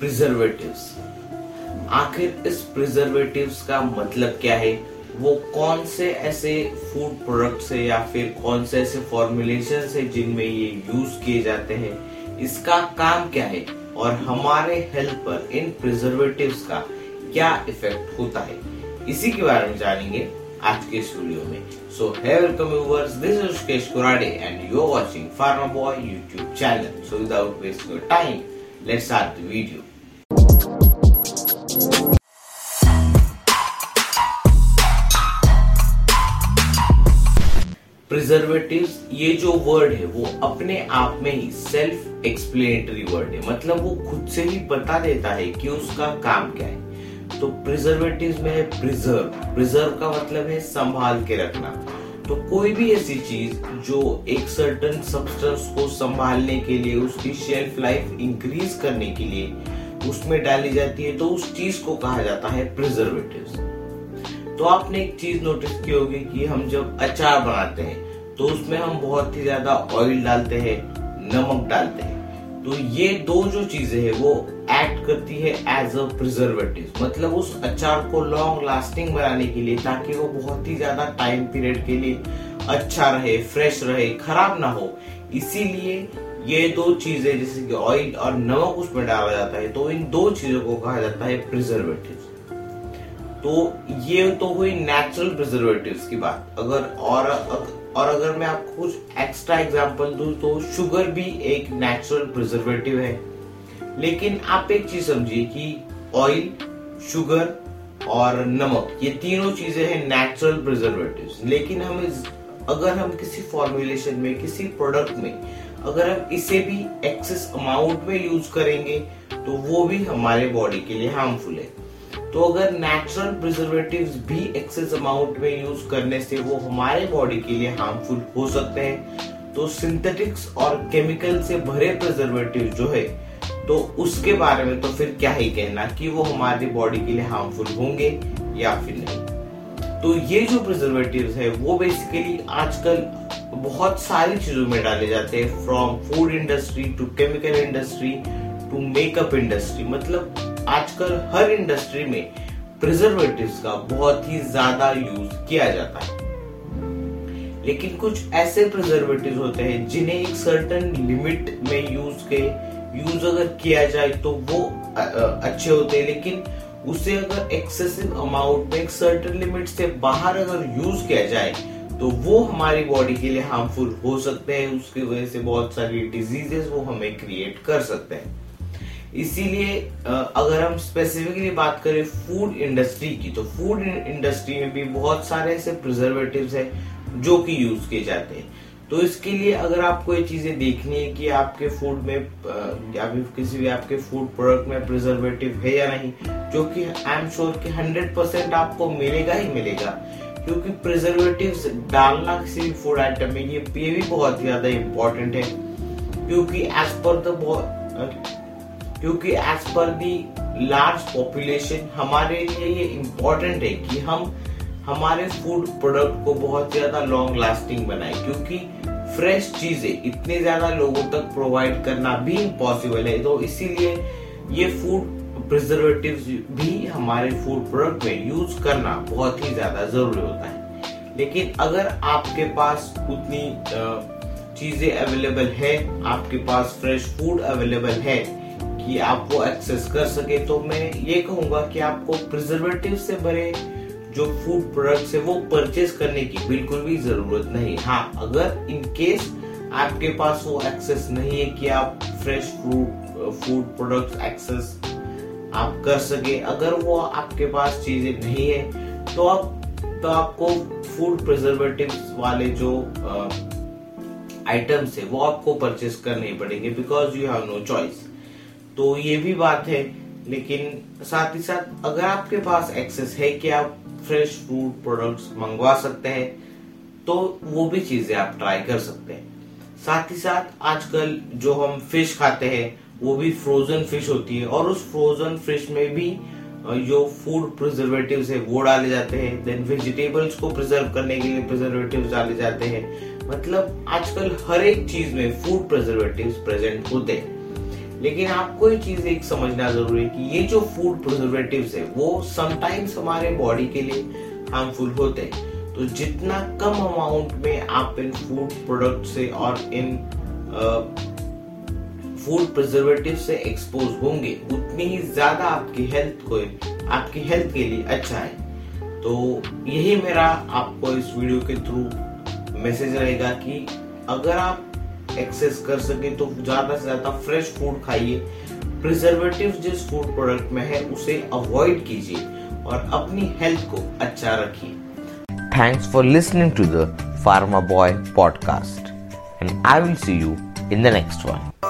Preservatives आखिर इस preservatives का मतलब क्या है? वो कौन से ऐसे फ़ूड प्रोडक्ट्स है या फिर कौन से ऐसे फॉर्मुलेशन है जिनमें ये यूज़ किए जाते हैं? इसका काम क्या है? और हमारे हेल्थ पर इन प्रिजर्वेटिव्स का क्या इफ़ेक्ट होता है? इसी के बारे में जानेंगे आज के इस वीडियो में। So hi welcome viewers this is Kurade and you are watching Pharma Boy YouTube channel so without wasting your time let's start the video preservative ये जो वर्ड है, वो अपने आप में ही सेल्फ एक्सप्लेनेटरी वर्ड है। मतलब वो खुद से ही बता देता है कि उसका काम क्या है। तो प्रिजर्वेटिव में है प्रिजर्व प्रिजर्व का मतलब है संभाल के रखना। तो कोई भी ऐसी चीज़ जो एक सर्टन सब्सटेंस को संभालने के लिए, उसकी शेल्फ लाइफ इंक्रीज करने के लिए उसमें डाली जाती है तो उस चीज़ को कहा जाता है प्रिजर्वेटिव तो आपने एक चीज़ नोटिस की होगी कि हम जब अचार बनाते हैं तो उसमें हम बहुत ही ज़्यादा ऑयल डालते हैं, नमक डालते हैं। तो ये दो जो चीज़ें हैं, वो एक्ट करती है एज अ प्रिजर्वेटिव मतलब उस अचार को लॉन्ग लास्टिंग बनाने के लिए, ताकि वो बहुत ही ज़्यादा टाइम पीरियड के लिए अच्छा रहे फ्रेश रहे, खराब ना हो। इसीलिए ये दो चीज़ें, जैसे कि ऑयल और नमक उसमें डाला जाता है तो इन दो चीज़ों को कहा जाता है प्रिजर्वेटिव तो ये तो हुई नेचुरल प्रिजर्वेटिव्स की बात। अगर और और अगर मैं आपको कुछ एक्स्ट्रा एग्ज़ाम्पल दूँ तो शुगर भी एक नेचुरल प्रिजर्वेटिव है। लेकिन आप एक चीज़ समझिए कि ऑयल शुगर और नमक ये तीनों चीज़ें हैं नेचुरल प्रिजर्वेटिव्स लेकिन हम इस, अगर हम किसी फॉर्मुलेशन में किसी प्रोडक्ट में अगर हम इसे भी एक्सेस अमाउंट में यूज़ करेंगे तो वो भी हमारे बॉडी के लिए हार्मफुल है। तो अगर नेचुरल प्रिजर्वेटिव्स भी एक्सेस अमाउंट में यूज़ करने से वो हमारे बॉडी के लिए हार्मफुल हो सकते हैं। तो सिंथेटिक्स और केमिकल से भरे प्रिजर्वेटिव जो है तो उसके बारे में तो फिर क्या ही कहना कि वो हमारी बॉडी के लिए हार्मफुल होंगे या फिर नहीं। तो ये जो प्रिजर्वेटिव है, वो बेसिकली आजकल बहुत सारी चीज़ों में डाले जाते हैं from food industry to chemical industry to makeup industry मतलब आजकल हर इंडस्ट्री में प्रिजर्वेटिव्स का बहुत ही ज़्यादा यूज़ किया जाता है। लेकिन कुछ ऐसे प्रिजर्वेटिव होते हैं जिन्हें एक सर्टन लिमिट में यूज़ के यूज़ अगर किया जाए तो वो अच्छे होते हैं। लेकिन उसे अगर एक्सेसिव अमाउंट में एक सर्टन लिमिट से बाहर अगर यूज़ किया जाए तो वो हमारी बॉडी के लिए हार्मफुल हो सकते हैं। उसकी वजह से बहुत सारी डिजीजेस वो हमें क्रिएट कर सकते हैं। इसीलिए अगर हम स्पेसिफिकली बात करें फ़ूड इंडस्ट्री की तो फ़ूड इंडस्ट्री में भी बहुत सारे ऐसे प्रिजर्वेटिव्स हैं जो कि यूज़ किए जाते हैं। तो इसके लिए अगर आपको ये चीज़ें देखनी है कि आपके फ़ूड में या फिर किसी भी आपके फ़ूड प्रोडक्ट में प्रिजर्वेटिव है या नहीं, जो कि आई एम श्योर कि 100 परसेंट आपको मिलेगा ही मिलेगा, क्योंकि प्रिजर्वेटिव्स डालना किसी भी फ़ूड आइटम में, ये ये भी बहुत ज़्यादा इम्पोर्टेंट है, क्योंकि एज पर द क्योंकि as per the large population हमारे लिए ये इम्पोर्टेंट है कि हम, हमारे फ़ूड प्रोडक्ट को बहुत ज़्यादा लॉन्ग लास्टिंग बनाए, क्योंकि फ्रेश चीज़ें इतने ज़्यादा लोगों तक प्रोवाइड करना भी इम्पॉसिबल है। तो इसीलिए ये फ़ूड प्रिजर्वेटिव भी हमारे फ़ूड प्रोडक्ट में यूज़ करना बहुत ही ज़्यादा ज़रूरी होता है। लेकिन अगर आपके पास उतनी चीज़ें अवेलेबल है, आपके पास फ्रेश फ़ूड अवेलेबल है कि आप वो एक्सेस कर सके तो मैं ये कहूँगा कि आपको प्रिजर्वेटिव से भरे जो फ़ूड प्रोडक्ट्स है, वो परचेज करने की बिल्कुल भी ज़रूरत नहीं। हाँ अगर इन केस आपके पास वो एक्सेस नहीं है कि आप fresh food food products access आप कर सके, अगर वो आपके पास चीज़ें नहीं है तो आप तो आपको फ़ूड प्रिजर्वेटिव वाले जो आइटम्स है, वो आपको परचेज करने पड़ेंगे because you have no choice तो ये भी बात है, लेकिन साथ ही साथ अगर आपके पास एक्सेस है कि आप फ्रेश फ़ूड प्रोडक्ट्स मंगवा सकते हैं तो वो भी चीज़ें आप ट्राई कर सकते हैं। साथ ही साथ आजकल जो हम फ़िश खाते हैं, वो भी फ्रोजन फ़िश होती है और उस फ्रोजन फ़िश में भी जो फ़ूड प्रिजर्वेटिव है, वो डाले जाते हैं। देन वेजिटेबल्स को प्रिजर्व करने के लिए प्रिजर्वेटिव डाले जाते हैं। मतलब आजकल हर एक चीज़ में फ़ूड प्रिजर्वेटिव प्रेजेंट होते हैं। लेकिन आपको ये चीज़ एक समझना ज़रूरी है कि ये जो फ़ूड प्रिजर्वेटिव है, वो समटाइम्स हमारे बॉडी के लिए हार्मफुल होते हैं। तो जितना कम अमाउंट में आप इन फ़ूड प्रोडक्ट से और इन फ़ूड प्रिजर्वेटिव से एक्सपोज होंगे, उतनी ही ज़्यादा आपकी हेल्थ को, आपकी हेल्थ के लिए अच्छा है। तो यही मेरा आपको इस वीडियो के थ्रू मैसेज रहेगा कि अगर आप एक्सेस कर सके तो ज़्यादा से ज़्यादा फ्रेश फ़ूड खाइए प्रिजर्वेटिव जिस फ़ूड प्रोडक्ट में है, उसे अवॉइड कीजिए और अपनी हेल्थ को अच्छा रखिए thanks for listening to the pharma boy podcast and I will see you in the next one.